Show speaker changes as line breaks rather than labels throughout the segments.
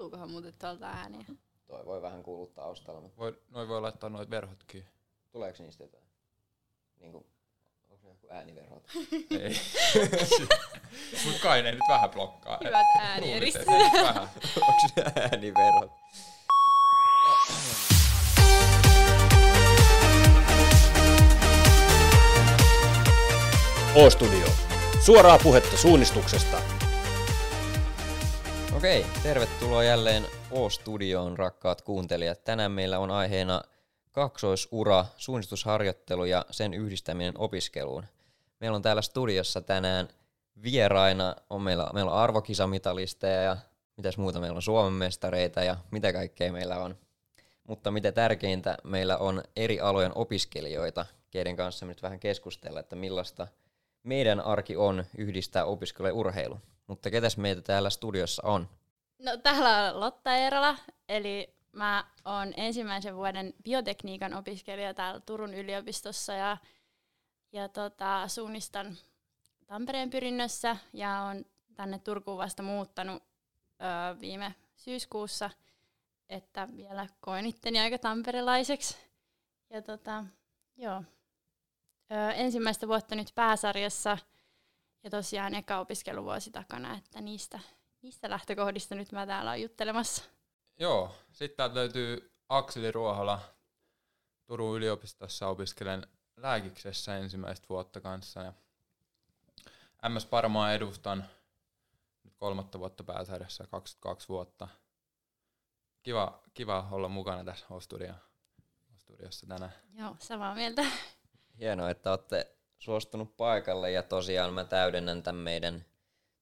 Kuuluukohan muuten tuolta ääniä?
Toi voi vähän kuulua taustalla, mutta
Voi, noin voi laittaa noit verhotkin.
tuleeko niistä jotain? Niinku, onko ne joku ääniverhot?
Ei. Mut kai ne nyt vähän blokkaa.
Hyvät
vähän.
onko ne ääniverhot?
O-Studio. Suoraa puhetta suunnistuksesta.
Okei, tervetuloa jälleen O-Studioon, rakkaat kuuntelijat. Tänään meillä on aiheena kaksoisura, suunnistusharjoittelu ja sen yhdistäminen opiskeluun. Meillä on täällä studiossa tänään vieraina, on meillä, meillä on arvokisamitalisteja ja mitäs muuta meillä on Suomen mestareita ja mitä kaikkea meillä on. Mutta mitä tärkeintä, meillä on eri alojen opiskelijoita, keiden kanssa me nyt vähän keskustella, että millaista meidän arki on yhdistää opiskelu ja urheilu. Mutta ketäs meitä täällä studiossa on?
No täällä on Lotta Eerola, eli mä oon ensimmäisen vuoden biotekniikan opiskelija täällä Turun yliopistossa ja, ja tota, suunnistan Tampereen pyrinnössä ja on tänne Turkuun vasta muuttanut ö, viime syyskuussa, että vielä koen itteni aika tamperelaiseksi. Ja tota, joo. Ö, ensimmäistä vuotta nyt pääsarjassa ja tosiaan eka opiskeluvuosi takana, että niistä Mistä lähtökohdista nyt mä täällä oon juttelemassa?
Joo, sitten täältä löytyy Akseli Ruohola. Turun yliopistossa opiskelen lääkiksessä ensimmäistä vuotta kanssa. Ja MS Parmaa edustan nyt kolmatta vuotta pääsarjassa, 22 vuotta. Kiva, kiva olla mukana tässä Ostudiossa tänään.
Joo, samaa mieltä.
Hienoa, että olette suostunut paikalle ja tosiaan mä täydennän tämän meidän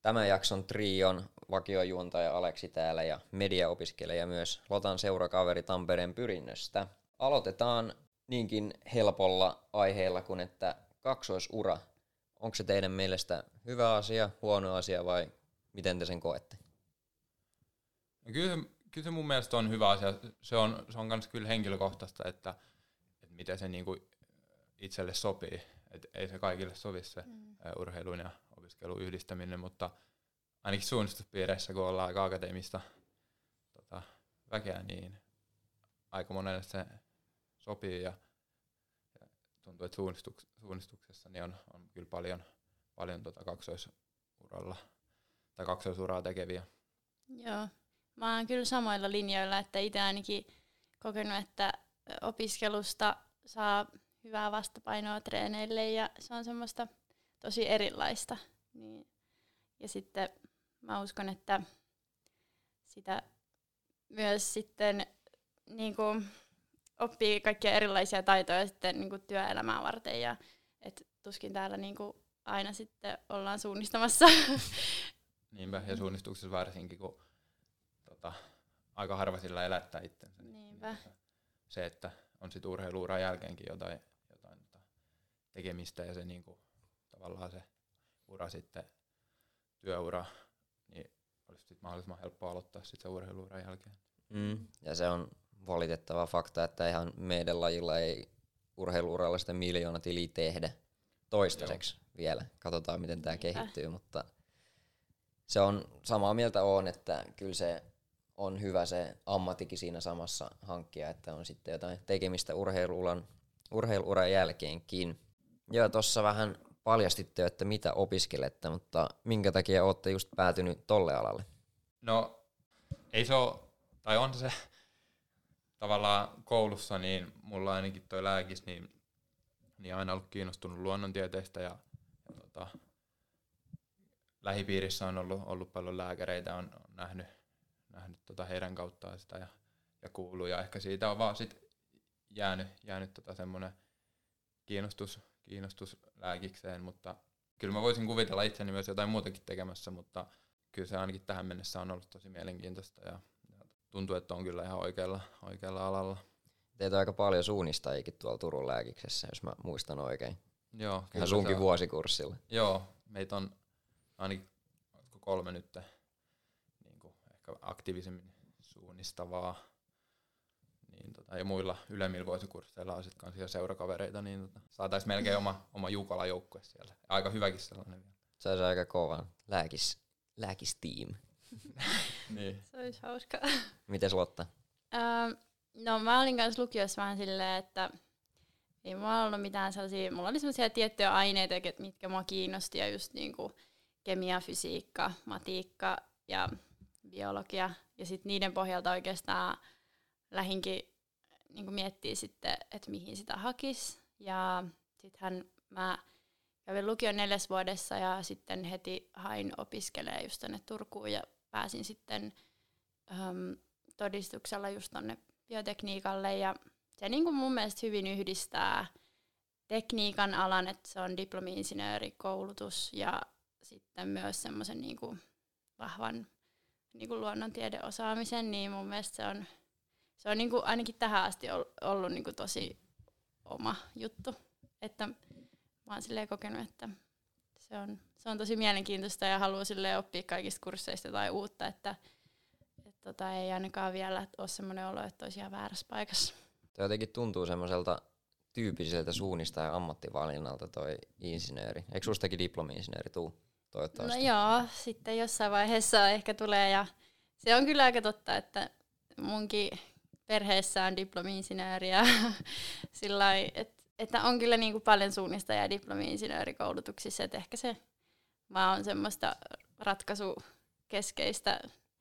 tämän jakson trion vakiojuontaja Aleksi täällä ja mediaopiskelija myös Lotan seurakaveri Tampereen pyrinnöstä. Aloitetaan niinkin helpolla aiheella kuin että kaksoisura. Onko se teidän mielestä hyvä asia, huono asia vai miten te sen koette?
No kyllä, se- kyllä se mun mielestä on hyvä asia. Se on, se on kyllä henkilökohtaista, että, että miten se niinku itselle sopii. Et ei se kaikille sovi se mm. urheilun ja opiskelun yhdistäminen, mutta ainakin suunnistuspiireissä, kun ollaan aika akateemista tota, väkeä, niin aika monelle se sopii ja, ja tuntuu, että suunnistuks, suunnistuksessa niin on, on kyllä paljon, paljon tota kaksoisuralla tai kaksoisuraa tekeviä.
Joo. Mä oon kyllä samoilla linjoilla, että itse ainakin kokenut, että opiskelusta saa hyvää vastapainoa treeneille ja se on semmoista tosi erilaista. Niin. Ja sitten mä uskon, että sitä myös sitten niin kuin, oppii kaikkia erilaisia taitoja sitten niin kuin työelämää varten ja et tuskin täällä niin kuin, aina sitten ollaan suunnistamassa.
Niinpä, ja suunnistuksessa varsinkin, kun tota, aika harva sillä elättää itsensä. niin-
Niinpä.
niin Se, että on sitten urheiluuran jälkeenkin jotain, tekemistä ja se niinku, tavallaan se ura sitten, työura, niin olisi sitten mahdollisimman helppo aloittaa sitten se urheiluuran jälkeen.
Mm. Ja se on valitettava fakta, että ihan meidän lajilla ei urheiluuralla sitä miljoona tiliä tehdä toistaiseksi Joo. vielä. Katsotaan, miten tämä kehittyy, mutta se on samaa mieltä on, että kyllä se on hyvä se ammatikin siinä samassa hankkia, että on sitten jotain tekemistä urheiluuran, urheiluuran jälkeenkin. Joo, tuossa vähän paljastitte, että mitä opiskelette, mutta minkä takia olette just päätynyt tolle alalle?
No, ei se ole, tai on se tavallaan koulussa, niin mulla ainakin toi lääkis, niin, niin aina ollut kiinnostunut luonnontieteistä ja, ja tota, lähipiirissä on ollut, ollut paljon lääkäreitä, on, on nähnyt, nähnyt tota heidän kauttaan sitä ja, ja kuullut ja ehkä siitä on vaan sit jäänyt, jäänyt tota semmoinen kiinnostus, kiinnostus lääkikseen, mutta kyllä mä voisin kuvitella itseni myös jotain muutakin tekemässä, mutta kyllä se ainakin tähän mennessä on ollut tosi mielenkiintoista ja, ja tuntuu, että on kyllä ihan oikealla, oikealla alalla.
Teitä on aika paljon suunnistajikin tuolla Turun lääkiksessä, jos mä muistan oikein.
Joo, kyllä
Ihan sunkin
on-
vuosikurssilla.
Joo, meitä on ainakin kolme nyt niin kuin ehkä aktiivisemmin suunnistavaa. Niin tota, ja muilla ylemmillä vuosikursseilla on sitten kanssa seurakavereita, niin tota, saataisiin melkein oma, oma Jukala-joukkue siellä. Aika hyväkin sellainen vielä.
Se olisi aika kova lääkis, lääkistiim.
niin.
Se olisi hauskaa.
Mites Lotta?
Öö, no mä olin kanssa lukiossa vähän silleen, että ei mulla ollut mitään sellaisia, mulla oli sellaisia tiettyjä aineita, mitkä mua kiinnosti, ja just niinku kemia, fysiikka, matiikka ja biologia. Ja sitten niiden pohjalta oikeastaan lähinkin niin miettiä sitten, että mihin sitä hakisi. Ja sittenhän mä kävin lukion neljäs vuodessa ja sitten heti hain opiskelemaan just tänne Turkuun ja pääsin sitten äm, todistuksella just tonne biotekniikalle ja se niin kuin mun mielestä hyvin yhdistää tekniikan alan, että se on diplomi-insinöörikoulutus ja sitten myös semmoisen niin vahvan niin kuin luonnontiedeosaamisen, niin mun mielestä se on, se on niin kuin ainakin tähän asti ollut niin kuin tosi oma juttu. Että mä oon silleen kokenut, että se on, se on tosi mielenkiintoista ja haluaa sille oppia kaikista kursseista tai uutta, että et tota, ei ainakaan vielä ole semmoinen olo, että olisi ihan väärässä paikassa.
Tuo jotenkin tuntuu semmoiselta tyypilliseltä suunnista ja ammattivalinnalta toi insinööri. Eikö sustakin diplomi-insinööri tuu? Toivottavasti.
No joo, sitten jossain vaiheessa ehkä tulee ja se on kyllä aika totta, että munkin perheessä on diplomi-insinööri ja sillä että, että on kyllä niin kuin paljon suunnista ja diplomi-insinöörikoulutuksissa, että ehkä se vaan on semmoista ratkaisukeskeistä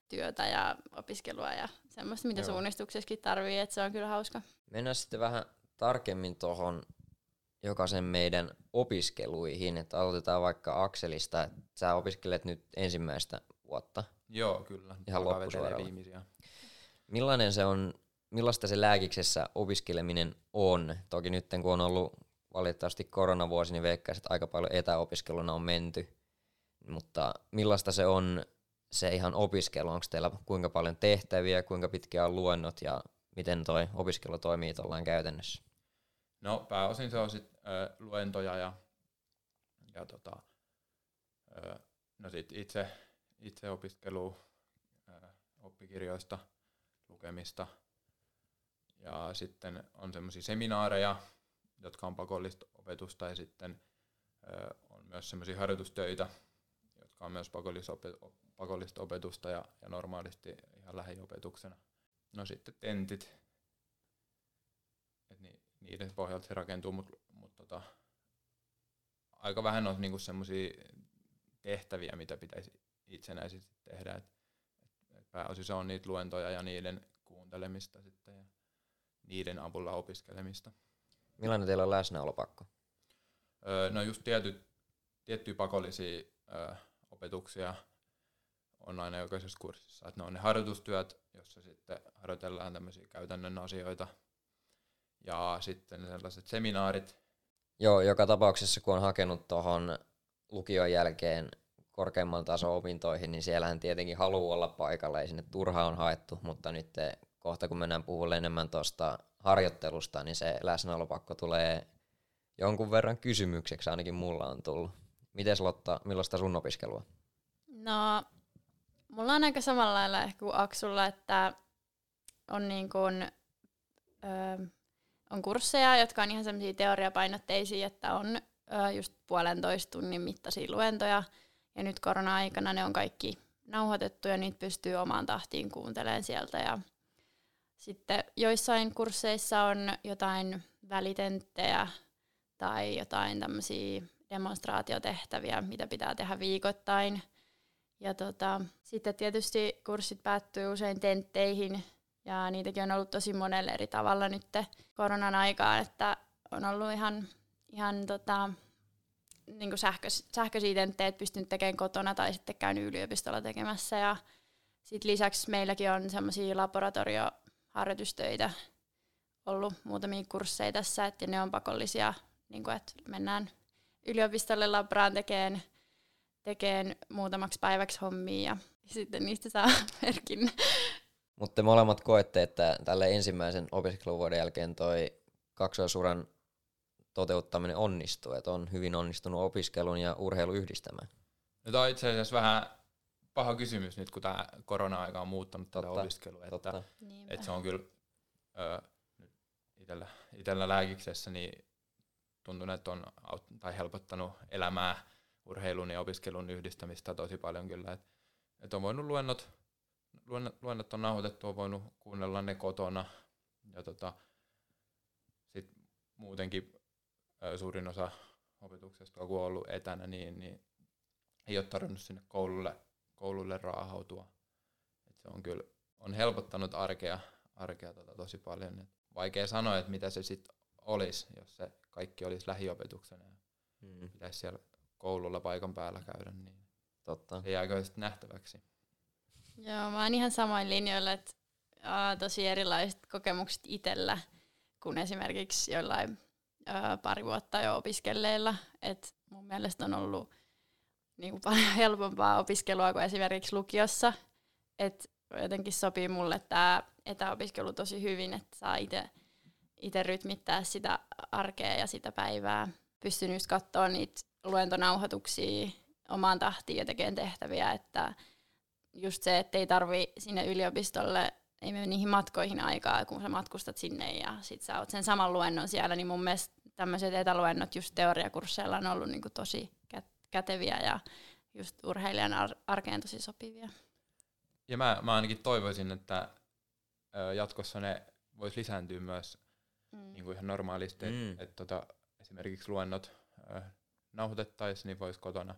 työtä ja opiskelua ja semmoista, mitä Joo. suunnistuksessakin tarvii, että se on kyllä hauska.
Mennään sitten vähän tarkemmin tuohon jokaisen meidän opiskeluihin, että aloitetaan vaikka Akselista, että sä opiskelet nyt ensimmäistä vuotta.
Joo, kyllä.
Ihan loppusuoralla. Millainen se on, millaista se lääkiksessä opiskeleminen on? Toki nyt kun on ollut valitettavasti koronavuosi, niin veikkaisin, että aika paljon etäopiskeluna on menty. Mutta millaista se on se ihan opiskelu? Onko teillä kuinka paljon tehtäviä, kuinka pitkiä on luennot ja miten toi opiskelu toimii tuollain käytännössä?
No pääosin se on sit, ö, luentoja ja, ja tota, ö, no sit itse, itse opiskelu ö, oppikirjoista, lukemista ja sitten on semmoisia seminaareja, jotka on pakollista opetusta ja sitten on myös semmoisia harjoitustöitä, jotka on myös pakollista opetusta ja, ja normaalisti ihan lähiopetuksena. No sitten tentit, et niin, niiden pohjalta se rakentuu, mutta mut tota, aika vähän on niinku semmoisia tehtäviä, mitä pitäisi itsenäisesti tehdä. Et, et pääosin se on niitä luentoja ja niiden kuuntelemista sitten ja niiden avulla opiskelemista.
Millainen teillä on läsnäolopakko?
Öö, no just tietyt, tiettyjä pakollisia öö, opetuksia on aina jokaisessa kurssissa. Et ne on ne harjoitustyöt, jossa sitten harjoitellaan tämmöisiä käytännön asioita – ja sitten sellaiset seminaarit.
Joo, joka tapauksessa kun on hakenut tuohon lukion jälkeen korkeamman tason opintoihin, niin siellähän tietenkin haluaa olla paikalla, ei sinne turha on haettu, mutta nyt kohta kun mennään puhumaan enemmän tuosta harjoittelusta, niin se läsnäolopakko tulee jonkun verran kysymykseksi, ainakin mulla on tullut. Miten Lotta, millaista sun opiskelua?
No, mulla on aika samalla lailla ehkä kuin Aksulla, että on niin kuin, öö, on kursseja, jotka on ihan semmoisia teoriapainotteisia, että on ö, just puolentoista tunnin mittaisia luentoja. Ja nyt korona-aikana ne on kaikki nauhoitettu ja niitä pystyy omaan tahtiin kuuntelemaan sieltä. Ja sitten joissain kursseissa on jotain välitenttejä tai jotain tämmöisiä demonstraatiotehtäviä, mitä pitää tehdä viikoittain. Ja tota, sitten tietysti kurssit päättyy usein tentteihin, ja niitäkin on ollut tosi monelle eri tavalla nyt koronan aikaan, että on ollut ihan, ihan tota, niin sähköis, sähköisiä tenttejä pystynyt tekemään kotona tai sitten käynyt yliopistolla tekemässä. Ja sit lisäksi meilläkin on semmoisia laboratorioharjoitustöitä ollut muutamia kursseja tässä, että ne on pakollisia, niin kuin, että mennään yliopistolle labraan tekemään, tekemään muutamaksi päiväksi hommia ja sitten niistä saa merkin
mutta te molemmat koette, että tälle ensimmäisen opiskeluvuoden jälkeen toi kaksoisuran toteuttaminen onnistuu, että on hyvin onnistunut opiskelun ja urheilun yhdistämään?
No tämä on itse asiassa vähän paha kysymys nyt, kun tämä korona-aika on muuttanut tätä opiskelua. Että, että se on kyllä ö, itellä, itellä lääkiksessä niin tuntunut, että on aut- tai helpottanut elämää urheilun ja opiskelun yhdistämistä tosi paljon kyllä. Et, että on voinut luennot, luennot, luennot on nauhoitettu, on voinut kuunnella ne kotona. Ja tota, sit muutenkin ö, suurin osa opetuksesta, kun on ollut etänä, niin, niin ei ole tarvinnut sinne koululle, koululle raahautua. Et se on kyllä on helpottanut arkea, arkea tota tosi paljon. Et vaikea sanoa, että mitä se sitten olisi, jos se kaikki olisi lähiopetuksena ja
Mm.
pitäisi siellä koululla paikan päällä käydä, niin
Totta.
se jääkö sitten nähtäväksi.
Joo, mä oon ihan samoin linjoilla, että aa, tosi erilaiset kokemukset itsellä kuin esimerkiksi jollain ää, pari vuotta jo opiskelleilla. Et mun mielestä on ollut niin kuin paljon helpompaa opiskelua kuin esimerkiksi lukiossa. Et jotenkin sopii mulle tämä etäopiskelu tosi hyvin, että saa itse rytmittää sitä arkea ja sitä päivää. Pystyn just katsoa niitä luentonauhoituksia omaan tahtiin ja tekemään tehtäviä, että just se, että ei tarvi sinne yliopistolle, ei mene niihin matkoihin aikaa, kun sä matkustat sinne ja sit sä oot sen saman luennon siellä, niin mun mielestä tämmöiset etäluennot just teoriakursseilla on ollut niinku tosi käteviä ja just urheilijan ar- arkeen tosi sopivia.
Ja mä, mä ainakin toivoisin, että ö, jatkossa ne vois lisääntyä myös
Mm.
niin kuin ihan normaalisti,
Mm.
että et, tota, esimerkiksi luennot ö, nauhoitettaisiin, niin voisi kotona,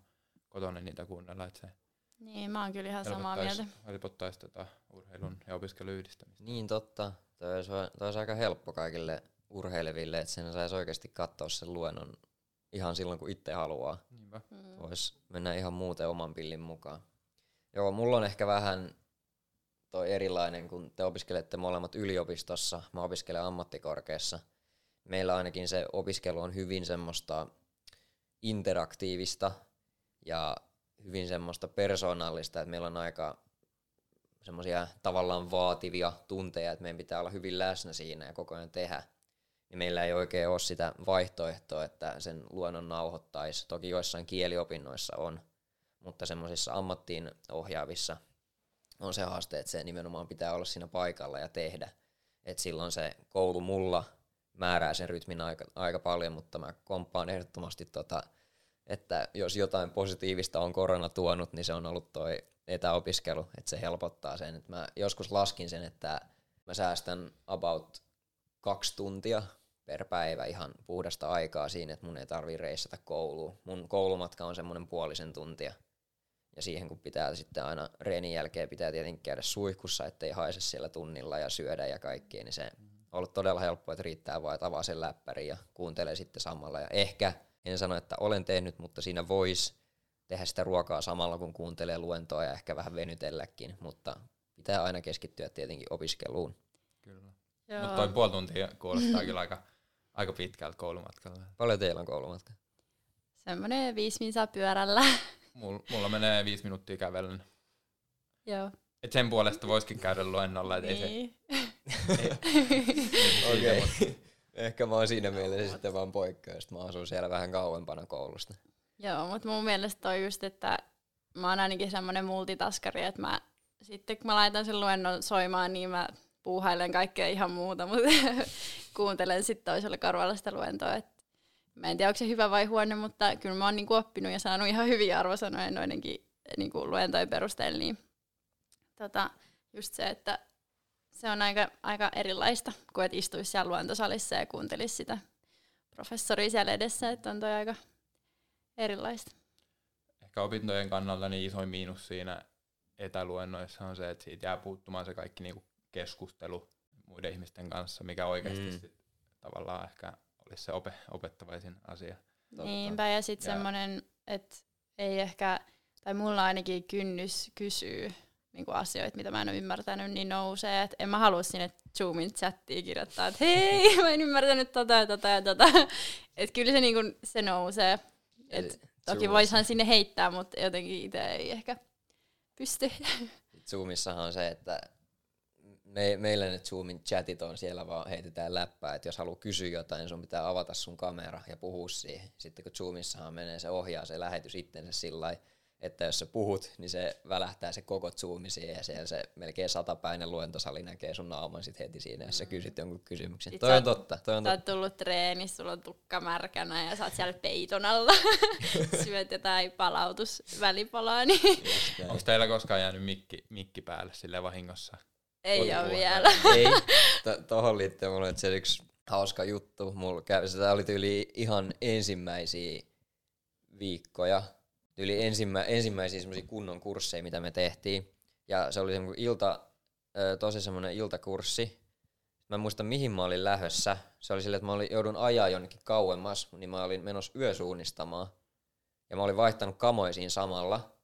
kotona niitä kuunnella, että se
Niin, mä oon kyllä ihan samaa mieltä.
helpottaisi tota urheilun ja opiskelun yhdistämistä.
Niin totta. Toi olisi, toi olisi aika helppo kaikille urheileville, että sen saisi oikeasti katsoa sen luennon ihan silloin, kun itse haluaa. Voisi mennä ihan muuten oman pillin mukaan. Joo, mulla on ehkä vähän toi erilainen, kun te opiskelette molemmat yliopistossa, mä opiskelen ammattikorkeassa. Meillä ainakin se opiskelu on hyvin semmoista interaktiivista ja hyvin semmoista persoonallista, että meillä on aika semmoisia tavallaan vaativia tunteja, että meidän pitää olla hyvin läsnä siinä ja koko ajan tehdä. Niin meillä ei oikein ole sitä vaihtoehtoa, että sen luonnon nauhoittaisi. Toki joissain kieliopinnoissa on, mutta semmoisissa ammattiin ohjaavissa on se haaste, että se nimenomaan pitää olla siinä paikalla ja tehdä. Et silloin se koulu mulla määrää sen rytmin aika, aika paljon, mutta mä komppaan ehdottomasti tota, että jos jotain positiivista on korona tuonut, niin se on ollut toi etäopiskelu, että se helpottaa sen. Et mä joskus laskin sen, että mä säästän about kaksi tuntia per päivä ihan puhdasta aikaa siinä, että mun ei tarvii reissata kouluun. Mun koulumatka on semmoinen puolisen tuntia. Ja siihen kun pitää sitten aina reenin jälkeen pitää tietenkin käydä suihkussa, ettei haise siellä tunnilla ja syödä ja kaikkea, niin se on ollut todella helppoa, että riittää vaan, että avaa sen läppärin ja kuuntelee sitten samalla. Ja ehkä, en sano, että olen tehnyt, mutta siinä voisi tehdä sitä ruokaa samalla, kun kuuntelee luentoa ja ehkä vähän venytelläkin, mutta pitää aina keskittyä tietenkin opiskeluun.
Kyllä. Mutta toi puoli tuntia kuulostaa kyllä aika, aika pitkältä koulumatkalla.
Paljon teillä on koulumatka?
Semmoinen viisi minsaa pyörällä.
Mulla, mulla menee viisi minuuttia kävellen.
Joo.
Et sen puolesta voisikin käydä luennolla, et ei se...
niin.
Ei,
Okei.
okay.
Ehkä mä oon siinä mielessä sitten vaan poikkeus, mä asun siellä vähän kauempana koulusta.
Joo, mutta mun mielestä on just, että mä oon ainakin semmoinen multitaskari, että mä sitten kun mä laitan sen luennon soimaan, niin mä puuhailen kaikkea ihan muuta, mutta kuuntelen sitten toisella korvalla sitä luentoa. Et mä en tiedä, onko se hyvä vai huono, mutta kyllä mä oon niinku oppinut ja saanut ihan hyviä arvosanoja noidenkin niinku luentojen perusteella. Niin, tota, just se, että se on aika, aika erilaista, kuin että istuisi siellä luentosalissa ja kuuntelisi sitä professoria siellä edessä, että on toi aika erilaista.
Ehkä opintojen kannalta niin isoin miinus siinä etäluennoissa on se, että siitä jää puuttumaan se kaikki niinku keskustelu muiden ihmisten kanssa, mikä oikeasti
Mm.
sit tavallaan ehkä olisi se ope, opettavaisin asia.
Totta.
Niinpä, ja sitten semmoinen, että ei ehkä, tai mulla ainakin kynnys kysyy niinku asioita, mitä mä en ole ymmärtänyt, niin nousee. Et en mä halua sinne Zoomin chattiin kirjoittaa, että hei, mä en ymmärtänyt tota ja tota ja tota. Että kyllä se, niinku, se nousee. Et
Eli
toki
Zoomissa-
voishan sinne heittää, mutta jotenkin itse ei ehkä pysty.
Zoomissahan on se, että me, meillä ne Zoomin chatit on siellä vaan heitetään läppää, että jos haluaa kysyä jotain, niin sun pitää avata sun kamera ja puhua siihen. Sitten kun Zoomissahan menee, se ohjaa se lähetys itsensä sillä lailla, että jos sä puhut, niin se välähtää se koko zoomi siihen ja siellä se melkein satapäinen luentosali näkee sun naaman sit heti siinä, jos sä
Mm.
kysyt jonkun kysymyksen.
Sit
toi
sä
on totta, toi on
Sä
totta.
oot tullut treenissä, sulla on tukka märkänä ja sä oot siellä peiton alla. Syöt jotain palautusvälipalaa, niin
Onko teillä koskaan jäänyt mikki, mikki päälle sille vahingossa?
Ei
Oli
ole
vuonna.
vielä.
Ei, to- tohon liittyen mulla on se yksi hauska juttu. Mulla kävi, sitä oli tyyli ihan ensimmäisiä viikkoja, tyyli ensimmä, ensimmäisiä semmoisia kunnon kursseja, mitä me tehtiin. Ja se oli semmoinen ilta, tosi semmoinen iltakurssi. Mä en muista mihin mä olin lähössä. Se oli silleen, että mä olin, joudun ajaa jonnekin kauemmas, niin mä olin menossa yösuunnistamaan. Ja mä olin vaihtanut kamoisiin samalla.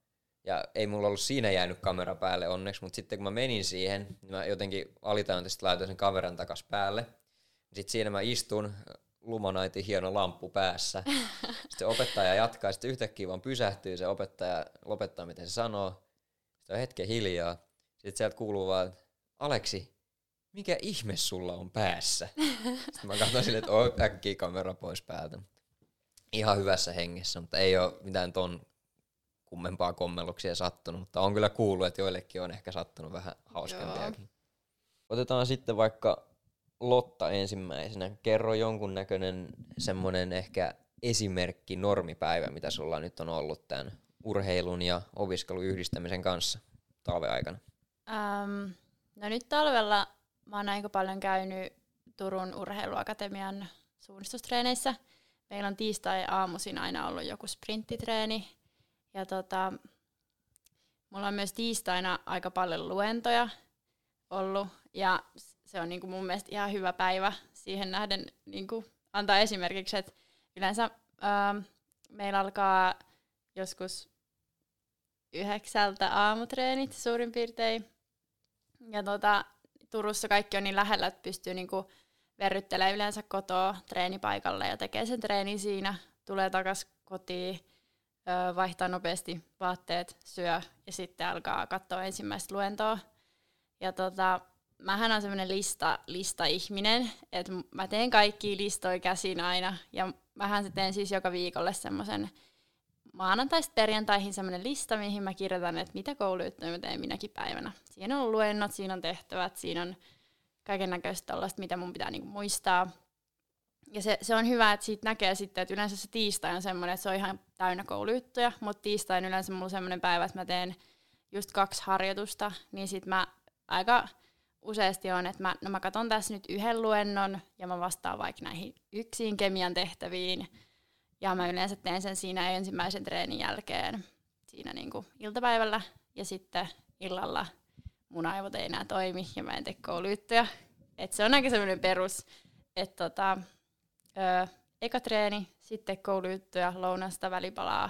Ja ei mulla ollut siinä jäänyt kamera päälle onneksi, mutta sitten kun mä menin siihen, niin mä jotenkin alitajuntisesti laitoin sen kameran takas päälle. Sitten siinä mä istun, lumonaitin hieno lamppu päässä. Sitten opettaja jatkaa, sitten yhtäkkiä vaan pysähtyy se opettaja, lopettaa miten se sanoo. Sitten on hetken hiljaa. Sitten sieltä kuuluu vaan, Aleksi, mikä ihme sulla on päässä? Sitten mä katsoin silleen, että äkkiä kamera pois päältä. Ihan hyvässä hengessä, mutta ei ole mitään ton kummempaa kommelluksia sattunut, mutta on kyllä kuullut, että joillekin on ehkä sattunut vähän hauskempiakin. Otetaan sitten vaikka Lotta ensimmäisenä. Kerro jonkunnäköinen semmoinen ehkä esimerkki normipäivä, mitä sulla nyt on ollut tämän urheilun ja opiskelun yhdistämisen kanssa talven aikana.
Ähm, no nyt talvella mä oon aika paljon käynyt Turun urheiluakatemian suunnistustreeneissä. Meillä on tiistai-aamuisin aina ollut joku sprinttitreeni. Ja tota, mulla on myös tiistaina aika paljon luentoja ollut. Ja se on niinku mun mielestä ihan hyvä päivä siihen nähden niinku antaa esimerkiksi, että yleensä ähm, meillä alkaa joskus yhdeksältä aamutreenit suurin piirtein. Ja tota, Turussa kaikki on niin lähellä, että pystyy niinku verryttelemään yleensä kotoa treenipaikalle ja tekee sen treenin siinä. Tulee takas kotiin, vaihtaa nopeasti vaatteet, syö ja sitten alkaa katsoa ensimmäistä luentoa. Ja tota, mähän on semmoinen lista, lista-ihminen, että mä teen kaikki listoja käsin aina. Ja mähän se teen siis joka viikolle semmoisen maanantaista perjantaihin semmoinen lista, mihin mä kirjoitan, että mitä koulujuttuja mä teen minäkin päivänä. Siinä on luennot, siinä on tehtävät, siinä on kaiken näköistä tällaista, mitä mun pitää niinku muistaa. Ja se, se on hyvä, että siitä näkee sitten, että yleensä se tiistai on semmoinen, että se on ihan täynnä koulujuttuja, mutta tiistai on yleensä mulla semmoinen päivä, että mä teen just kaksi harjoitusta, niin sit mä aika useasti on, että mä, no mä katson tässä nyt yhden luennon ja mä vastaan vaikka näihin yksin kemian tehtäviin. Ja mä yleensä teen sen siinä ensimmäisen treenin jälkeen siinä niinku iltapäivällä ja sitten illalla mun aivot ei enää toimi ja mä en tee koulujuttuja. Et se on aika semmoinen perus, että tota, ö, eka treeni, sitten koulujuttuja, lounasta, välipalaa,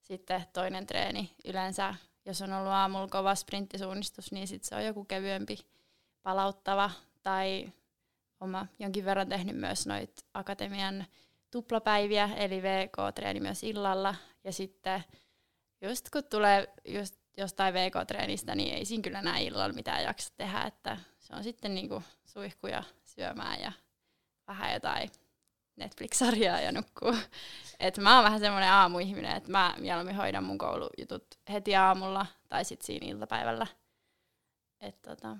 sitten toinen treeni. Yleensä, jos on ollut aamulla kova sprinttisuunnistus, niin sitten se on joku kevyempi palauttava. Tai oma jonkin verran tehnyt myös noit akatemian tuplapäiviä, eli VK-treeni myös illalla. Ja sitten just kun tulee just jostain VK-treenistä, niin ei siinä kyllä näin illalla mitään jaksa tehdä, että se on sitten niinku suihkuja syömään ja vähän jotain Netflix-sarjaa ja nukkuu. Et mä oon vähän semmoinen aamuihminen, että mä mieluummin hoidan mun koulujutut heti aamulla tai sitten siinä iltapäivällä. Et tota,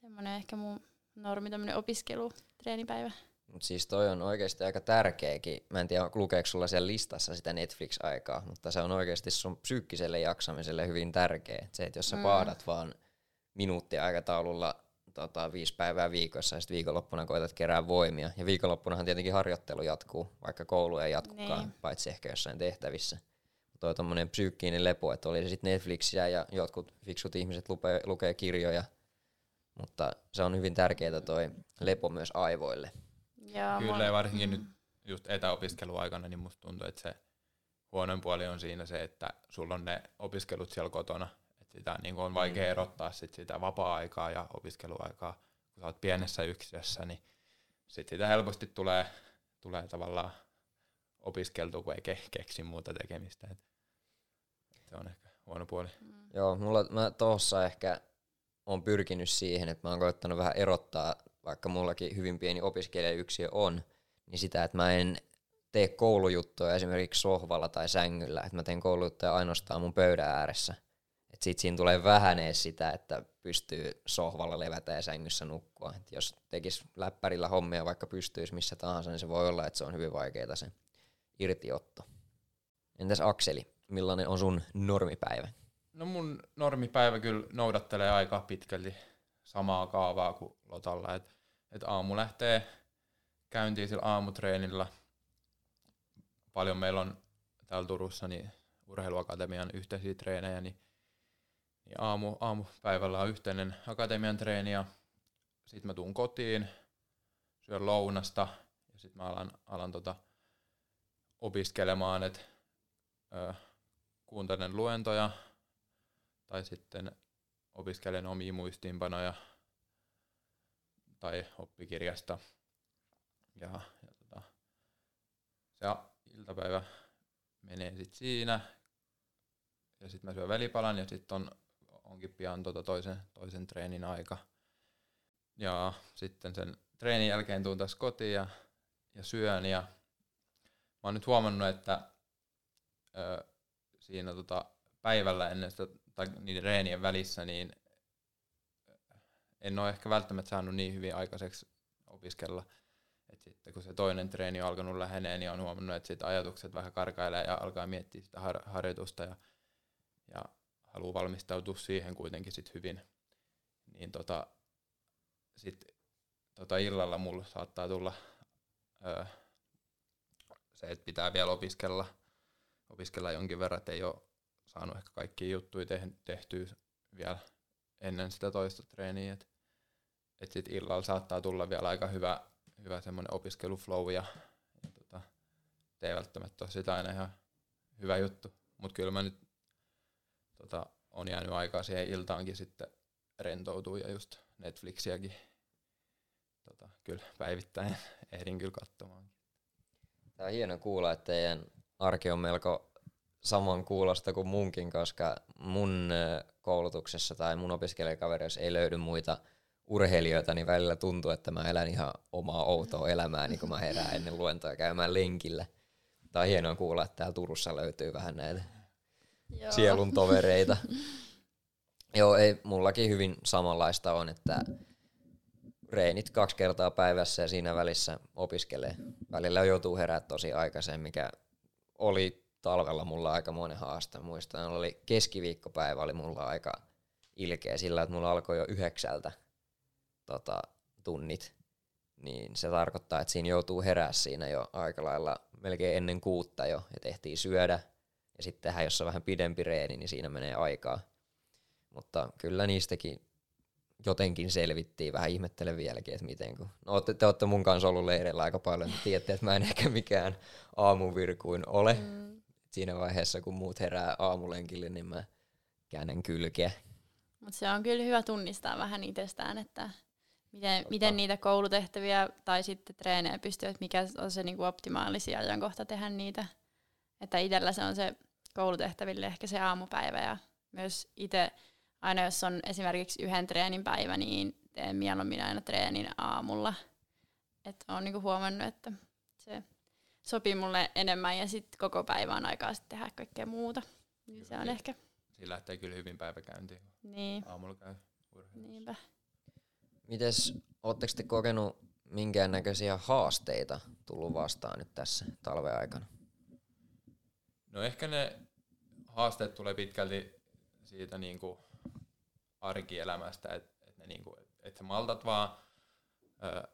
semmoinen ehkä mun normi tämmöinen opiskelu, treenipäivä.
Mutta siis toi on oikeasti aika tärkeäkin. Mä en tiedä, lukeeko sulla siellä listassa sitä Netflix-aikaa, mutta se on oikeasti sun psyykkiselle jaksamiselle hyvin tärkeä. Se, että jos sä
Mm.
mm. paadat vaan minuuttiaikataululla tota, viisi päivää viikossa ja sitten viikonloppuna koetat kerää voimia. Ja viikonloppunahan tietenkin harjoittelu jatkuu, vaikka koulu ei jatkukaan,
Niin.
paitsi ehkä jossain tehtävissä. Toi tommonen psyykkinen lepo, että oli se sitten Netflixiä ja jotkut fiksut ihmiset lukee, lukee kirjoja, mutta se on hyvin tärkeää toi lepo myös aivoille.
Ja
Kyllä, ja varsinkin nyt just etäopiskeluaikana, niin musta tuntuu, että se huonoin puoli on siinä se, että sulla on ne opiskelut siellä kotona. Sitä niin on vaikea
Mm.
erottaa sit sitä vapaa-aikaa ja opiskeluaikaa. Kun sä oot pienessä yksiössä, niin sit sitä helposti tulee, tulee tavallaan opiskeltu, kun ei ke- keksi muuta tekemistä. Et se on ehkä huono puoli.
Joo, mulla, mä tossa ehkä on pyrkinyt siihen, että mä oon koittanut vähän erottaa, vaikka mullakin hyvin pieni opiskelijayksiö on, niin sitä, että mä en tee koulujuttuja esimerkiksi sohvalla tai sängyllä, että mä teen koulujuttuja ainoastaan mun pöydän ääressä. Että sit siinä tulee vähänee sitä, että pystyy sohvalla levätä ja sängyssä nukkua. Et jos tekis läppärillä hommia, vaikka pystyisi missä tahansa, niin se voi olla, että se on hyvin vaikeaa se irtiotto. Entäs Akseli, millainen on sun normipäivä?
No mun normipäivä kyllä noudattelee aika pitkälti samaa kaavaa kuin Lotalla. Et, et aamu lähtee käyntiin sillä aamutreenillä. Paljon meillä on täällä Turussa niin urheiluakatemian yhteisiä treenejä, niin, niin aamu, aamupäivällä on yhteinen akatemian treeni ja sitten mä tuun kotiin, syön lounasta ja sitten mä alan, alan tota opiskelemaan, että kuuntelen luentoja tai sitten opiskelen omia muistiinpanoja tai oppikirjasta. Ja, ja tota, se iltapäivä menee sitten siinä. Ja sitten mä syön välipalan ja sitten on, onkin pian tota toisen, toisen treenin aika. Ja sitten sen treenin jälkeen tuun taas kotiin ja, ja syön. Ja mä oon nyt huomannut, että ö, siinä tota päivällä ennen sitä, tai niiden reenien välissä, niin en ole ehkä välttämättä saanut niin hyvin aikaiseksi opiskella. Et sitten kun se toinen treeni on alkanut lähenee, niin on huomannut, että ajatukset vähän karkailee ja alkaa miettiä sitä har- harjoitusta ja, ja haluaa valmistautua siihen kuitenkin sit hyvin. Niin tota, sit tota illalla mulla saattaa tulla öö, se, että pitää vielä opiskella, opiskella jonkin verran, että ei ole saanut ehkä kaikkia juttuja tehtyä vielä ennen sitä toista treeniä. Että et sit illalla saattaa tulla vielä aika hyvä, hyvä semmoinen opiskeluflow ja, ja tota, ei välttämättä ole sitä aina ihan hyvä juttu. Mutta kyllä mä nyt tota, on jäänyt aikaa siihen iltaankin sitten rentoutuu ja just Netflixiäkin tota, kyllä päivittäin ehdin kyllä katsomaan.
Tämä on hieno kuulla, että teidän arki on melko saman kuulosta kuin munkin, koska mun koulutuksessa tai mun opiskelijakavereissa ei löydy muita urheilijoita, niin välillä tuntuu, että mä elän ihan omaa outoa elämää, niin kun mä herään ennen luentoa käymään lenkillä. Tämä on hienoa kuulla, että täällä Turussa löytyy vähän näitä Joo. sielun tovereita. Joo, ei, mullakin hyvin samanlaista on, että reenit kaksi kertaa päivässä ja siinä välissä opiskelee. Välillä joutuu herää tosi aikaisin, mikä oli talvella mulla aika monen haaste. Muistan, oli keskiviikkopäivä oli mulla aika ilkeä sillä, että mulla alkoi jo yhdeksältä tota, tunnit. Niin se tarkoittaa, että siinä joutuu herää siinä jo aika lailla melkein ennen kuutta jo, ja tehtiin syödä. Ja sitten tehdään, jos on vähän pidempi reeni, niin siinä menee aikaa. Mutta kyllä niistäkin jotenkin selvittiin. Vähän ihmettelen vieläkin, että miten. Kun... No, te, te olette mun kanssa ollut leireillä aika paljon, niin tiedätte, että mä en ehkä mikään aamuvirkuin ole. Mm siinä vaiheessa, kun muut herää aamulenkille, niin mä käännän kylkeä.
Mutta se on kyllä hyvä tunnistaa vähän itsestään, että miten, miten niitä koulutehtäviä tai sitten treenejä pystyy, että mikä on se niinku optimaalisia ajankohta tehdä niitä. Että itsellä se on se koulutehtäville ehkä se aamupäivä ja myös itse aina jos on esimerkiksi yhden treenin päivä, niin teen mieluummin aina treenin aamulla. Että olen niinku huomannut, että se sopii mulle enemmän ja sitten koko päivä on aikaa sitten tehdä kaikkea muuta. Niin se on
niin.
ehkä...
Siinä lähtee kyllä hyvin päiväkäyntiin.
Niin.
Aamulla käy
Niinpä.
Mites, ootteko te kokenut minkäännäköisiä haasteita tullut vastaan nyt tässä talven aikana?
No ehkä ne haasteet tulee pitkälti siitä niinku arkielämästä, että et niinku, et sä maltat vaan ö,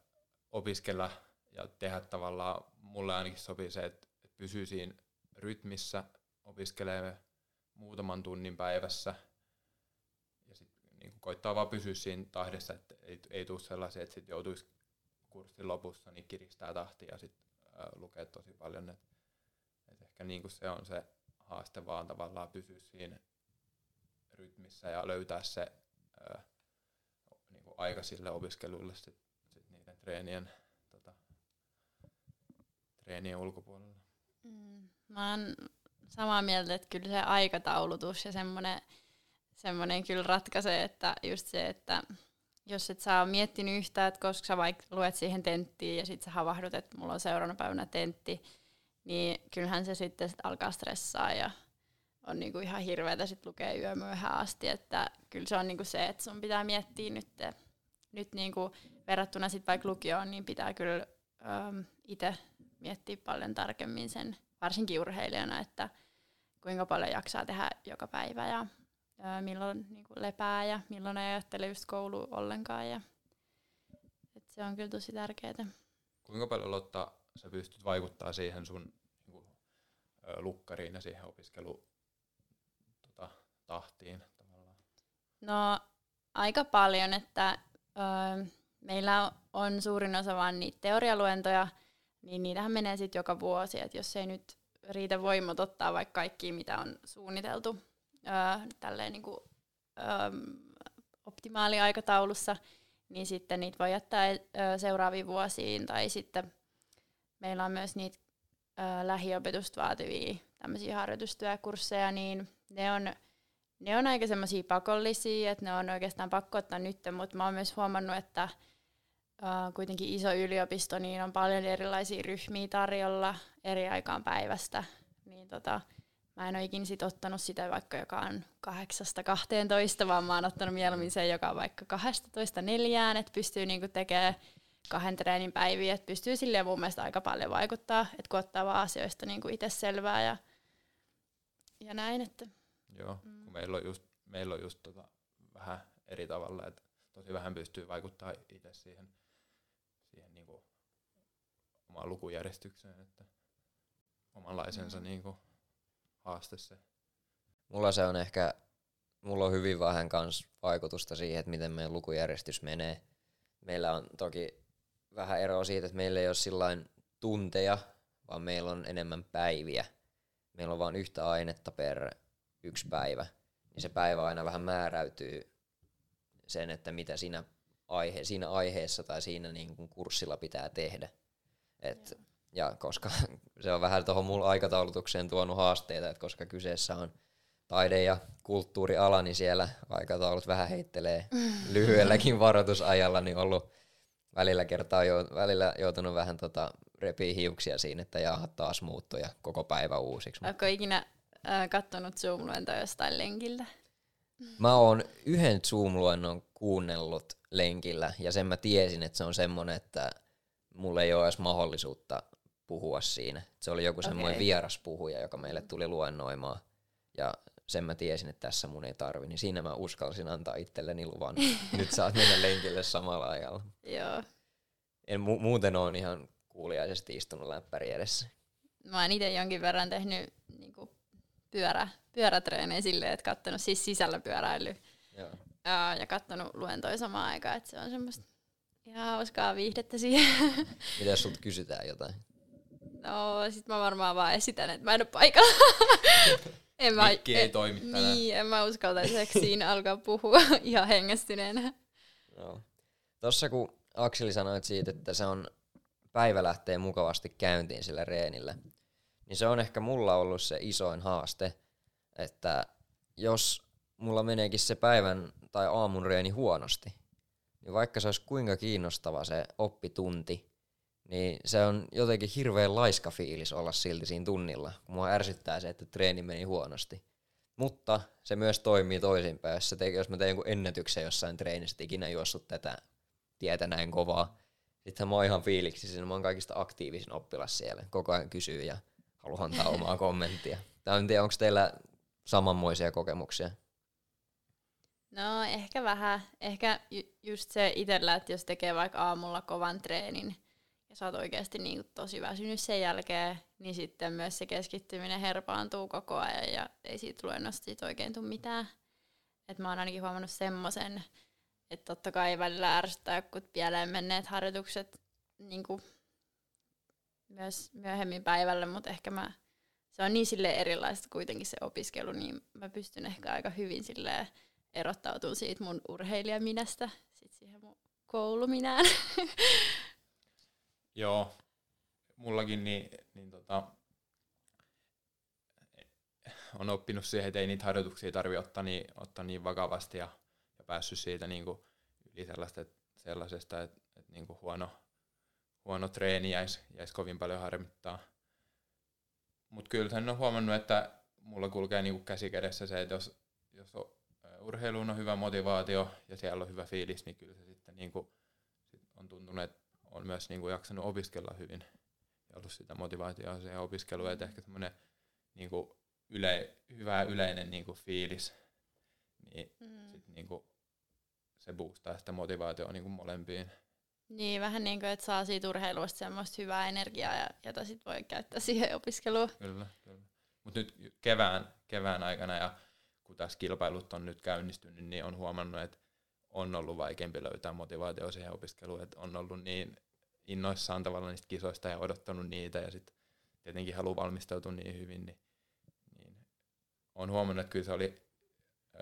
opiskella ja tehdä tavallaan mulle ainakin sopii se, että, että pysyy siinä rytmissä, opiskelee muutaman tunnin päivässä ja sitten niin koittaa vaan pysyä siinä tahdessa, että ei, ei tule sellaisia, että sitten joutuisi kurssin lopussa niin kiristää tahtia ja sitten lukee tosi paljon. Et, et ehkä niin kuin se on se haaste vaan tavallaan pysyä siinä rytmissä ja löytää se ää, niin kuin aika sille opiskelulle sit, sit niiden treenien treenien ulkopuolella?
Mm, mä oon samaa mieltä, että kyllä se aikataulutus ja semmoinen semmoinen kyllä ratkaisee, että just se, että jos et ole miettinyt yhtään, että koska sä vaikka luet siihen tenttiin ja sitten sä havahdut, että mulla on seuraavana päivänä tentti, niin kyllähän se sitten sit alkaa stressaa ja on niinku ihan hirveätä sit lukea yömyöhään asti, että kyllä se on niinku se, että sun pitää miettiä nyt, nyt niinku verrattuna sitten vaikka lukioon, niin pitää kyllä itse miettiä paljon tarkemmin sen, varsinkin urheilijana, että kuinka paljon jaksaa tehdä joka päivä ja ää, milloin niinku lepää ja milloin ei ajattele just koulu ollenkaan. Ja, et se on kyllä tosi tärkeää.
Kuinka paljon Lotta sä pystyt vaikuttaa siihen sun niinku, lukkariin ja siihen opiskelu tota, tahtiin tavallaan?
No aika paljon, että ö, meillä on suurin osa vaan niitä teorialuentoja, niin niitähän menee sitten joka vuosi, että jos ei nyt riitä voimat ottaa vaikka kaikki, mitä on suunniteltu ö, tälleen niin kuin, ö, optimaaliaikataulussa, niin sitten niitä voi jättää seuraaviin vuosiin, tai sitten meillä on myös niitä ö, lähiopetusta vaativia tämmöisiä harjoitustyökursseja, niin ne on, ne on aika semmoisia pakollisia, että ne on oikeastaan pakko ottaa nyt, mutta mä oon myös huomannut, että uh, kuitenkin iso yliopisto, niin on paljon erilaisia ryhmiä tarjolla eri aikaan päivästä. Niin tota, mä en ole ikinä sit ottanut sitä vaikka joka on kahdeksasta 12, vaan mä oon ottanut mieluummin sen, joka on vaikka 12 neljään, että pystyy niinku tekemään kahden treenin päiviä, että pystyy silleen mun mielestä aika paljon vaikuttaa, että kun ottaa vaan asioista niinku itse selvää ja, ja näin. Että.
Joo, mm. kun meillä on just, meillä on just tota vähän eri tavalla, että tosi vähän pystyy vaikuttaa itse siihen omaan lukujärjestykseen, että omanlaisensa mm. niin kuin, haaste se.
Mulla se on ehkä, mulla on hyvin vähän kans vaikutusta siihen, että miten meidän lukujärjestys menee. Meillä on toki vähän eroa siitä, että meillä ei ole sillain tunteja, vaan meillä on enemmän päiviä. Meillä on vain yhtä ainetta per yksi päivä. Niin se päivä aina vähän määräytyy sen, että mitä siinä, aihe, siinä aiheessa tai siinä niin kuin kurssilla pitää tehdä. Et, ja koska se on vähän tuohon mulla aikataulutukseen tuonut haasteita, että koska kyseessä on taide- ja kulttuuriala, niin siellä aikataulut vähän heittelee lyhyelläkin varoitusajalla, niin ollut välillä kertaa jo, välillä joutunut vähän tota, repii hiuksia siinä, että jaha taas muuttoja koko päivä uusiksi.
Oletko ikinä äh, kattonut Zoom-luentoa jostain lenkiltä?
Mä oon yhden Zoom-luennon kuunnellut lenkillä, ja sen mä tiesin, että se on semmonen, että mulla ei ole edes mahdollisuutta puhua siinä. Se oli joku semmoinen okay. vieras puhuja, joka meille tuli luennoimaan. Ja sen mä tiesin, että tässä mun ei tarvi, niin siinä mä uskalsin antaa itselleni luvan. Nyt saat mennä lenkille samalla ajalla.
Joo.
En mu- muuten on ihan kuuliaisesti istunut läppäri edessä.
Mä oon itse jonkin verran tehnyt niinku pyörä, pyörätreenejä silleen, että kattonut siis sisällä pyöräily. Joo. Ja kattonut luentoja samaan aikaan, että se on semmoista Ihan hauskaa viihdettä siihen.
Miten sulta kysytään jotain?
No, sit mä varmaan vaan esitän, että mä en ole paikalla.
en mä, Mikki ei toimi tänään.
Niin, en mä uskaltaisi siinä alkaa puhua ihan hengästyneenä.
No. Tossa kun Akseli sanoit siitä, että se on päivä lähtee mukavasti käyntiin sillä reenillä, niin se on ehkä mulla ollut se isoin haaste, että jos mulla meneekin se päivän tai aamun reeni huonosti, niin vaikka se olisi kuinka kiinnostava se oppitunti, niin se on jotenkin hirveän laiska fiilis olla silti siinä tunnilla, kun mua ärsyttää se, että treeni meni huonosti. Mutta se myös toimii toisinpäin. Jos, te, jos mä teen jonkun ennätyksen jossain treenissä, ikinä juossut tätä tietä näin kovaa, sittenhän mä oon ihan fiiliksi, siinä mä oon kaikista aktiivisin oppilas siellä. Koko ajan kysyy ja haluan antaa omaa kommenttia. Tai en tiedä, onko teillä samanmoisia kokemuksia?
No ehkä vähän. Ehkä ju- just se itsellä, että jos tekee vaikka aamulla kovan treenin sä oot oikeasti niin tosi väsynyt sen jälkeen, niin sitten myös se keskittyminen herpaantuu koko ajan ja ei siitä luennosta siitä oikein tule mitään. Et mä oon ainakin huomannut semmoisen, että totta kai välillä ärsyttää jotkut pieleen menneet harjoitukset niin myös myöhemmin päivällä, mutta ehkä mä, se on niin sille erilaista kuitenkin se opiskelu, niin mä pystyn ehkä aika hyvin silleen erottautuu siitä mun urheilijaminästä sit siihen mun kouluminään.
Joo, mullakin niin, niin tota, on oppinut siihen, että ei niitä harjoituksia tarvitse ottaa niin, ottaa niin vakavasti ja, ja päässyt siitä niin kuin yli sellaista, että, sellaisesta, että, että niin kuin huono, huono treeni jäisi, jäisi kovin paljon harmittaa. Mutta kyllä sen on huomannut, että mulla kulkee niinku käsi kädessä se, että jos, jos on, urheiluun on hyvä motivaatio ja siellä on hyvä fiilis, niin kyllä se sitten niinku, sit on tuntunut, että on myös niinku jaksanut opiskella hyvin ja ollut sitä motivaatiota siihen opiskeluun, että ehkä semmoinen niinku yle, hyvä yleinen niinku fiilis, niin mm. sit niinku se boostaa sitä motivaatiota niinku molempiin.
Niin, vähän niin kuin, että saa siitä urheilusta semmoista hyvää energiaa, ja, jota sitten voi käyttää siihen opiskeluun.
Kyllä, kyllä. Mutta nyt kevään, kevään aikana, ja kun tässä kilpailut on nyt käynnistynyt, niin on huomannut, että on ollut vaikeampi löytää motivaatio siihen opiskeluun, että on ollut niin innoissaan tavallaan niistä kisoista ja odottanut niitä, ja sitten tietenkin haluaa valmistautua niin hyvin, niin, niin on huomannut, että kyllä se oli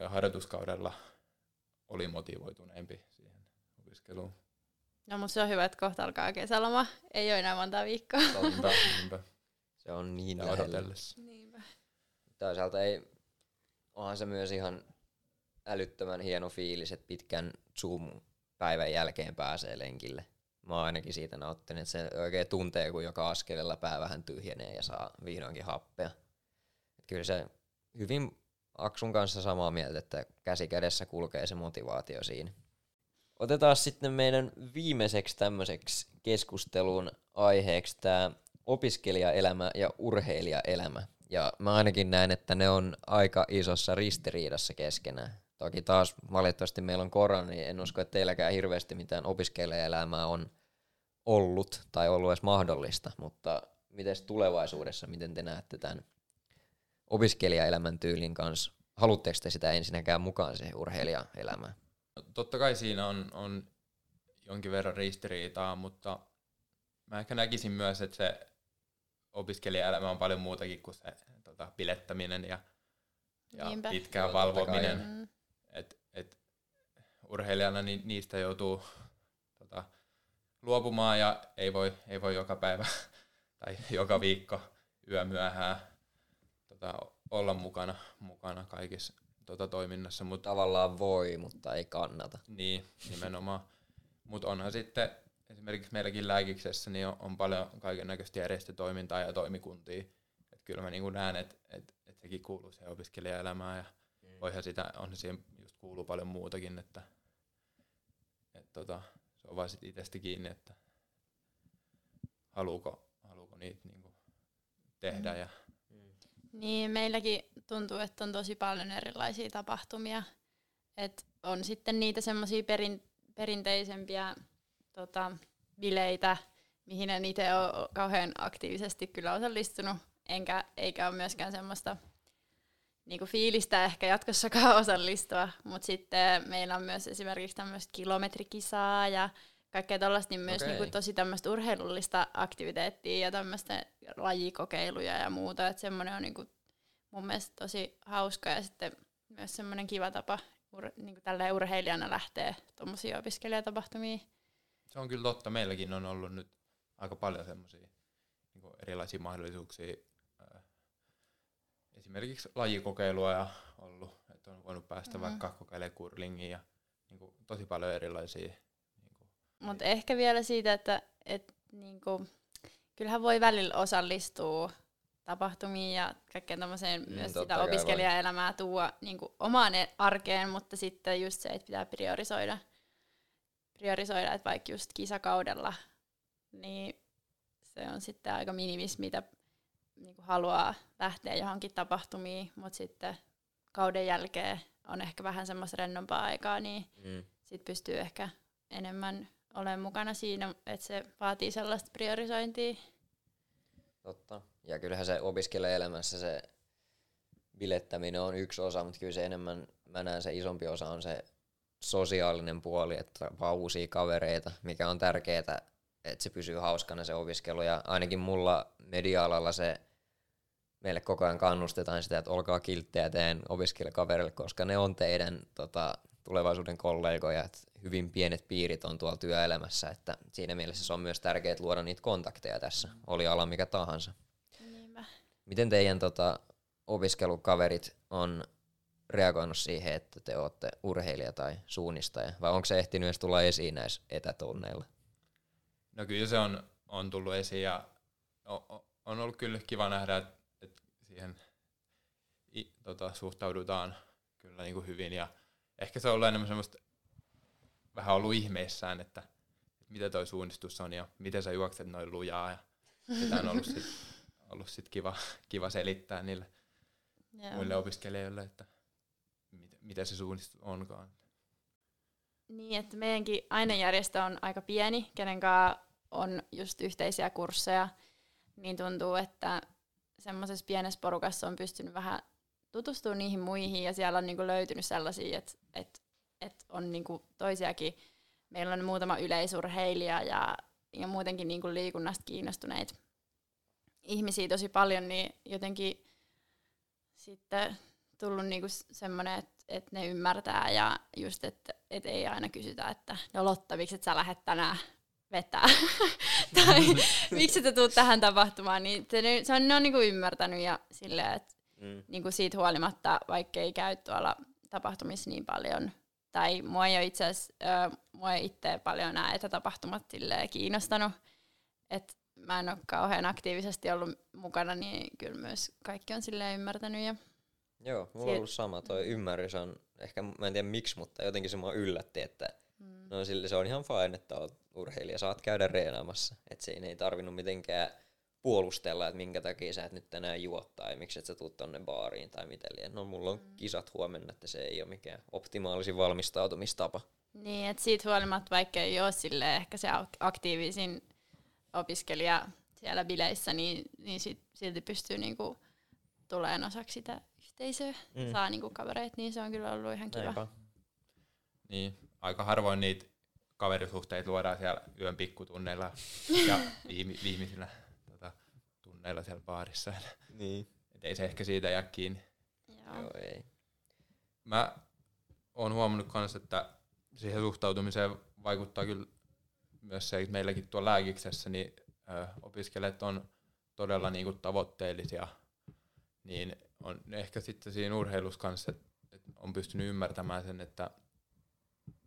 harjoituskaudella oli motivoituneempi siihen opiskeluun.
No mutta se on hyvä, että kohta alkaa kesäloma. Ei ole enää monta viikkoa.
Totta, niinpä.
Se on niin
Ja
lähellä.
odotellessa.
Niinpä.
Toisaalta ei, onhan se myös ihan älyttömän hieno fiilis, että pitkän Zoom-päivän jälkeen pääsee lenkille. Mä oon ainakin siitä nauttinut, että se oikein tuntee, kun joka askelella pää vähän tyhjenee ja saa vihdoinkin happea. Et kyllä se hyvin Aksun kanssa samaa mieltä, että käsi kädessä kulkee se motivaatio siinä. Otetaan sitten meidän viimeiseksi tämmöiseksi keskustelun aiheeksi tämä opiskelijaelämä ja urheilijaelämä. Ja mä ainakin näen, että ne on aika isossa ristiriidassa keskenään. Toki taas valitettavasti meillä on korona, niin en usko, että teilläkään hirveästi mitään opiskelijaelämää on ollut tai ollut edes mahdollista, mutta miten tulevaisuudessa, miten te näette tämän opiskelijaelämän tyylin kanssa? Haluatteko te sitä ensinnäkään mukaan siihen urheilijaelämään?
No, totta kai siinä on, on jonkin verran ristiriitaa, mutta mä ehkä näkisin myös, että se opiskelijaelämä on paljon muutakin kuin se tota, pilettäminen ja, ja
Niinpä.
pitkään valvominen.
Mm.
Et, et urheilijana niin niistä joutuu tota, luopumaan ja ei voi, ei voi joka päivä tai joka viikko yömyöhään tota, olla mukana, mukana kaikissa tota, toiminnassa, mutta
Tavallaan voi, mutta ei kannata.
niin, nimenomaan. Mutta onhan sitten esimerkiksi meilläkin lääkiksessä niin on, on paljon kaiken näköistä järjestötoimintaa ja toimikuntia. Et kyllä mä niinku näen, että et, et sekin kuuluu siihen opiskelijaelämään ja mm. voihan sitä, on siihen just kuuluu paljon muutakin, että et tota, se on vaan sit itsestä kiinni, että haluuko, haluuko niitä niinku tehdä
Mm.
ja
Niin, meilläkin tuntuu, että on tosi paljon erilaisia tapahtumia. Et on sitten niitä semmoisia perin, perinteisempiä tota, bileitä, mihin en itse ole kauhean aktiivisesti kyllä osallistunut, enkä, eikä ole myöskään semmoista niinku fiilistä ehkä jatkossakaan osallistua. Mutta sitten meillä on myös esimerkiksi tämmöistä kilometrikisaa ja kaikkea tällaista, niin myös
Okei.
niinku tosi tämmöistä urheilullista aktiviteettia ja tämmöistä lajikokeiluja ja muuta. Että semmoinen on niinku mun mielestä tosi hauska ja sitten myös semmoinen kiva tapa ur, niinku tälleen urheilijana lähteä tuommoisiin opiskelijatapahtumiin.
se on kyllä totta. Meilläkin on ollut nyt aika paljon semmoisia niin erilaisia mahdollisuuksia. Esimerkiksi lajikokeilua ja ollut, että on voinut päästä
Mhm.
mm-hmm. vaikka kokeilemaan curlingia ja niin kuin, tosi paljon erilaisia. Niin kuin,
Mutta ehkä vielä siitä, että et, niinku, kyllähän voi välillä osallistua tapahtumiin ja kaikkeen tämmöiseen
Mm,
myös sitä
kai voi.
opiskelijaelämää tuua niinku, omaan e- arkeen, mutta sitten just se, että pitää priorisoida, priorisoida että vaikka just kisakaudella, niin se on sitten aika minimis, mitä niinku, haluaa lähteä johonkin tapahtumiin, mutta sitten kauden jälkeen on ehkä vähän semmoista rennompaa aikaa, niin
Mm.
sit pystyy ehkä enemmän olemaan mukana siinä, että se vaatii sellaista priorisointia.
Totta. Ja kyllähän se opiskelijaelämässä se bilettäminen on yksi osa, mutta kyllä se enemmän, mä näen se isompi osa on se sosiaalinen puoli, että vaan uusia kavereita, mikä on tärkeää, että se pysyy hauskana se opiskelu. Ja ainakin mulla media-alalla se, meille koko ajan kannustetaan sitä, että olkaa kilttejä teidän opiskelijakaverille, koska ne on teidän tota, tulevaisuuden kollegoja, että hyvin pienet piirit on tuolla työelämässä, että siinä mielessä se on myös tärkeää luoda niitä kontakteja tässä, oli ala mikä tahansa.
Niinpä.
Miten teidän tota, opiskelukaverit on reagoinut siihen, että te olette urheilija tai suunnistaja, vai onko se ehtinyt edes tulla esiin näissä etätunneilla?
No kyllä se on, on tullut esiin ja on ollut kyllä kiva nähdä, että et siihen i, tota, suhtaudutaan kyllä niin kuin hyvin. Ja ehkä se on ollut enemmän semmoista vähän ollut ihmeissään, että mitä toi suunnistus on ja miten sä juokset noin lujaa. Ja sitä on ollut sit, ollut sit kiva, kiva selittää niille
Joo.
muille opiskelijoille, että mit, mitä se suunnistus onkaan.
Niin, että meidänkin ainejärjestö on aika pieni, kenen kanssa on just yhteisiä kursseja, niin tuntuu, että semmoisessa pienessä porukassa on pystynyt vähän tutustumaan niihin muihin ja siellä on niinku löytynyt sellaisia, että et, et on niinku toisiakin, meillä on muutama yleisurheilija ja, ja muutenkin niinku liikunnasta kiinnostuneita ihmisiä tosi paljon, niin jotenkin sitten tullut niinku semmoinen, että et ne ymmärtää ja just, että et ei aina kysytä, että no Lotta, miksi et sä lähdet tänään vetää? tai miksi te tuut tähän tapahtumaan? Niin se, se on, ne on niinku ymmärtänyt ja silleen, että
Mm.
niinku siitä huolimatta, vaikka ei käy tuolla tapahtumissa niin paljon, tai mua ei itse ö, mua ei itse paljon nämä etätapahtumat kiinnostanut, että mä en ole kauhean aktiivisesti ollut mukana, niin kyllä myös kaikki on silleen ymmärtänyt ja
Joo, mulla on ollut sama. Toi ymmärrys on, ehkä mä en tiedä miksi, mutta jotenkin se mua yllätti, että
mm.
no sille se on ihan fine, että oot urheilija, saat käydä reenaamassa. Että siinä ei tarvinnut mitenkään puolustella, että minkä takia sä et nyt tänään juo tai miksi et sä tuu tonne baariin tai miten liian. No mulla on kisat huomenna, että se ei ole mikään optimaalisin valmistautumistapa.
Niin, että siitä huolimatta, vaikka ei ole sille ehkä se ak- aktiivisin opiskelija siellä bileissä, niin, niin sit, silti pystyy niinku tulemaan osaksi sitä yhteisöä,
Mm.
mm. saa niinku kavereita, niin se on kyllä ollut ihan kiva.
Näinpä.
Niin, aika harvoin niitä kaverisuhteita luodaan siellä yön pikkutunneilla ja viime, viimeisillä tota, tunneilla siellä baarissa.
Niin.
Et ei se ehkä siitä jää kiinni.
Joo.
Joo, ei.
Mä oon huomannut myös, että siihen suhtautumiseen vaikuttaa kyllä myös se, että meilläkin tuolla lääkiksessä niin ö, opiskelijat on todella niinku tavoitteellisia, niin on ehkä sitten siinä urheilussa kanssa, että et on pystynyt ymmärtämään sen, että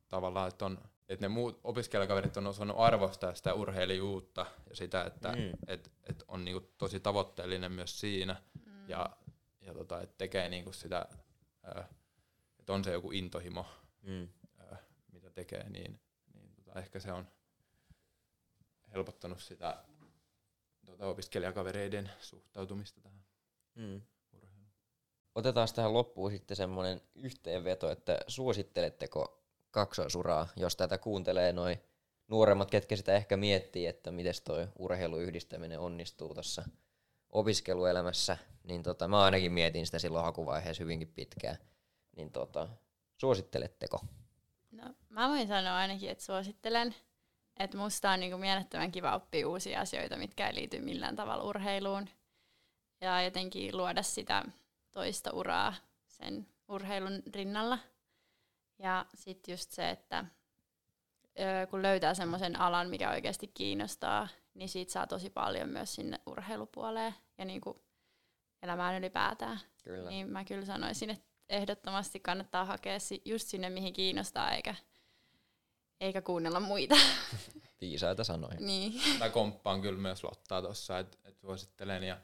tavallaan, että, on, että ne muut opiskelijakaverit on osannut arvostaa sitä urheilijuutta ja sitä, että
Mm.
et, et on niinku tosi tavoitteellinen myös siinä
Mm.
ja, ja tota, et tekee niinku sitä, että on se joku intohimo,
Mm.
ö, mitä tekee, niin, niin tota, ehkä se on helpottanut sitä tota, opiskelijakavereiden suhtautumista tähän
Mm.
urheiluun.
Otetaan tähän loppuun sitten semmoinen yhteenveto, että suositteletteko kaksoisuraa, jos tätä kuuntelee noin nuoremmat, ketkä sitä ehkä miettii, että miten toi urheiluyhdistäminen onnistuu tuossa opiskeluelämässä, niin tota, mä ainakin mietin sitä silloin hakuvaiheessa hyvinkin pitkään. Niin tota, suositteletteko?
No, mä voin sanoa ainakin, että suosittelen. Että musta on niinku mielettömän kiva oppia uusia asioita, mitkä ei liity millään tavalla urheiluun. Ja jotenkin luoda sitä toista uraa sen urheilun rinnalla. Ja sitten just se, että kun löytää semmoisen alan, mikä oikeasti kiinnostaa, niin siitä saa tosi paljon myös sinne urheilupuoleen ja niinku elämään ylipäätään.
Kyllä.
Niin mä kyllä sanoisin, että ehdottomasti kannattaa hakea just sinne, mihin kiinnostaa, eikä, eikä kuunnella muita.
Viisaita sanoja.
niin.
Mä komppaan kyllä myös Lottaa tuossa, että et suosittelen ja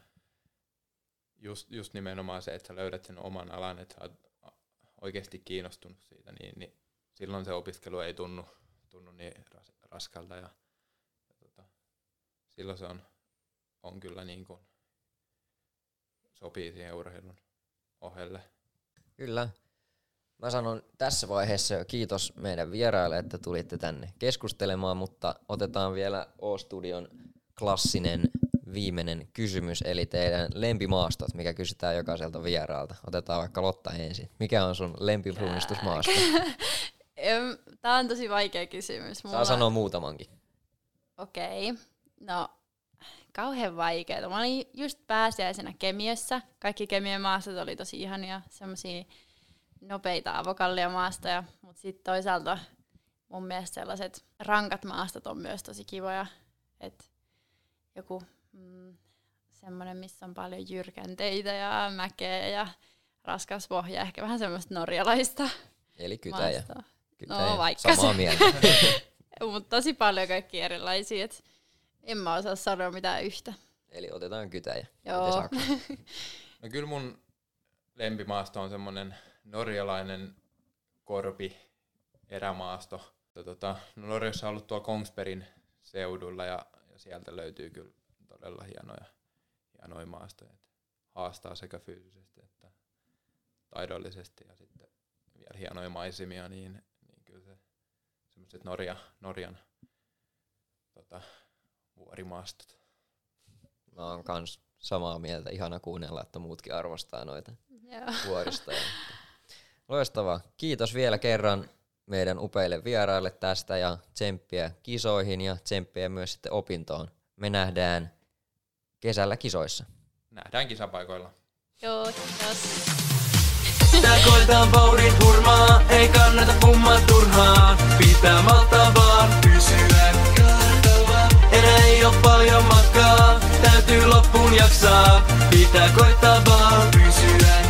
just, just nimenomaan se, että sä löydät sen oman alan, että sä oot oikeasti kiinnostunut siitä, niin, niin silloin se opiskelu ei tunnu, tunnu niin ras, raskalta ja, ja tota, silloin se on, on kyllä niin kuin sopii siihen urheilun ohelle.
Kyllä. Mä sanon tässä vaiheessa jo kiitos meidän vieraille, että tulitte tänne keskustelemaan, mutta otetaan vielä O-Studion klassinen viimeinen kysymys, eli teidän lempimaastot, mikä kysytään jokaiselta vieraalta. Otetaan vaikka Lotta ensin. Mikä on sun lempipuunistusmaasto?
Em, Tää on tosi vaikea kysymys.
Saa sanoa muutamankin.
Okei. Okay. No, kauhean vaikeaa. Mä olin just pääsiäisenä Kemiössä. Kaikki Kemiön maastot oli tosi ihania, semmosia nopeita avokallia maastoja. Mutta sitten toisaalta mun mielestä sellaiset rankat maastot on myös tosi kivoja. Et joku mm, semmoinen, missä on paljon jyrkänteitä ja mäkeä ja raskas pohja. Ehkä vähän semmoista norjalaista
Eli kytäjä. kytäjä.
No, vaikka
Samaa
se.
mieltä.
Mutta tosi paljon kaikki erilaisia. Et en mä osaa sanoa mitään yhtä.
Eli otetaan kytäjä.
Joo.
No kyllä mun lempimaasto on semmonen norjalainen korpi erämaasto. Tota, no Norjassa on ollut tuolla Kongsbergin seudulla ja, ja sieltä löytyy kyllä todella hienoja, hienoja maastoja. Et haastaa sekä fyysisesti että taidollisesti ja sitten vielä hienoja maisemia, niin, niin kyllä se semmoiset Norja, Norjan tota, vuorimaastot.
Mä oon kans samaa mieltä. Ihana kuunnella, että muutkin arvostaa noita
Joo.
vuoristoja. Loistavaa. Kiitos vielä kerran meidän upeille vieraille tästä ja tsemppiä kisoihin ja tsemppiä myös sitten opintoon. Me nähdään kesällä kisoissa.
Nähdään kisapaikoilla.
Joo, kiitos.
Tää koetaan vauhdit hurmaa, ei kannata pummaa turhaa. Pitää maltaa vaan pysyä kartalla. Enää ei oo paljon matkaa, täytyy loppuun jaksaa. Pitää koittaa vaan pysyä kartalla.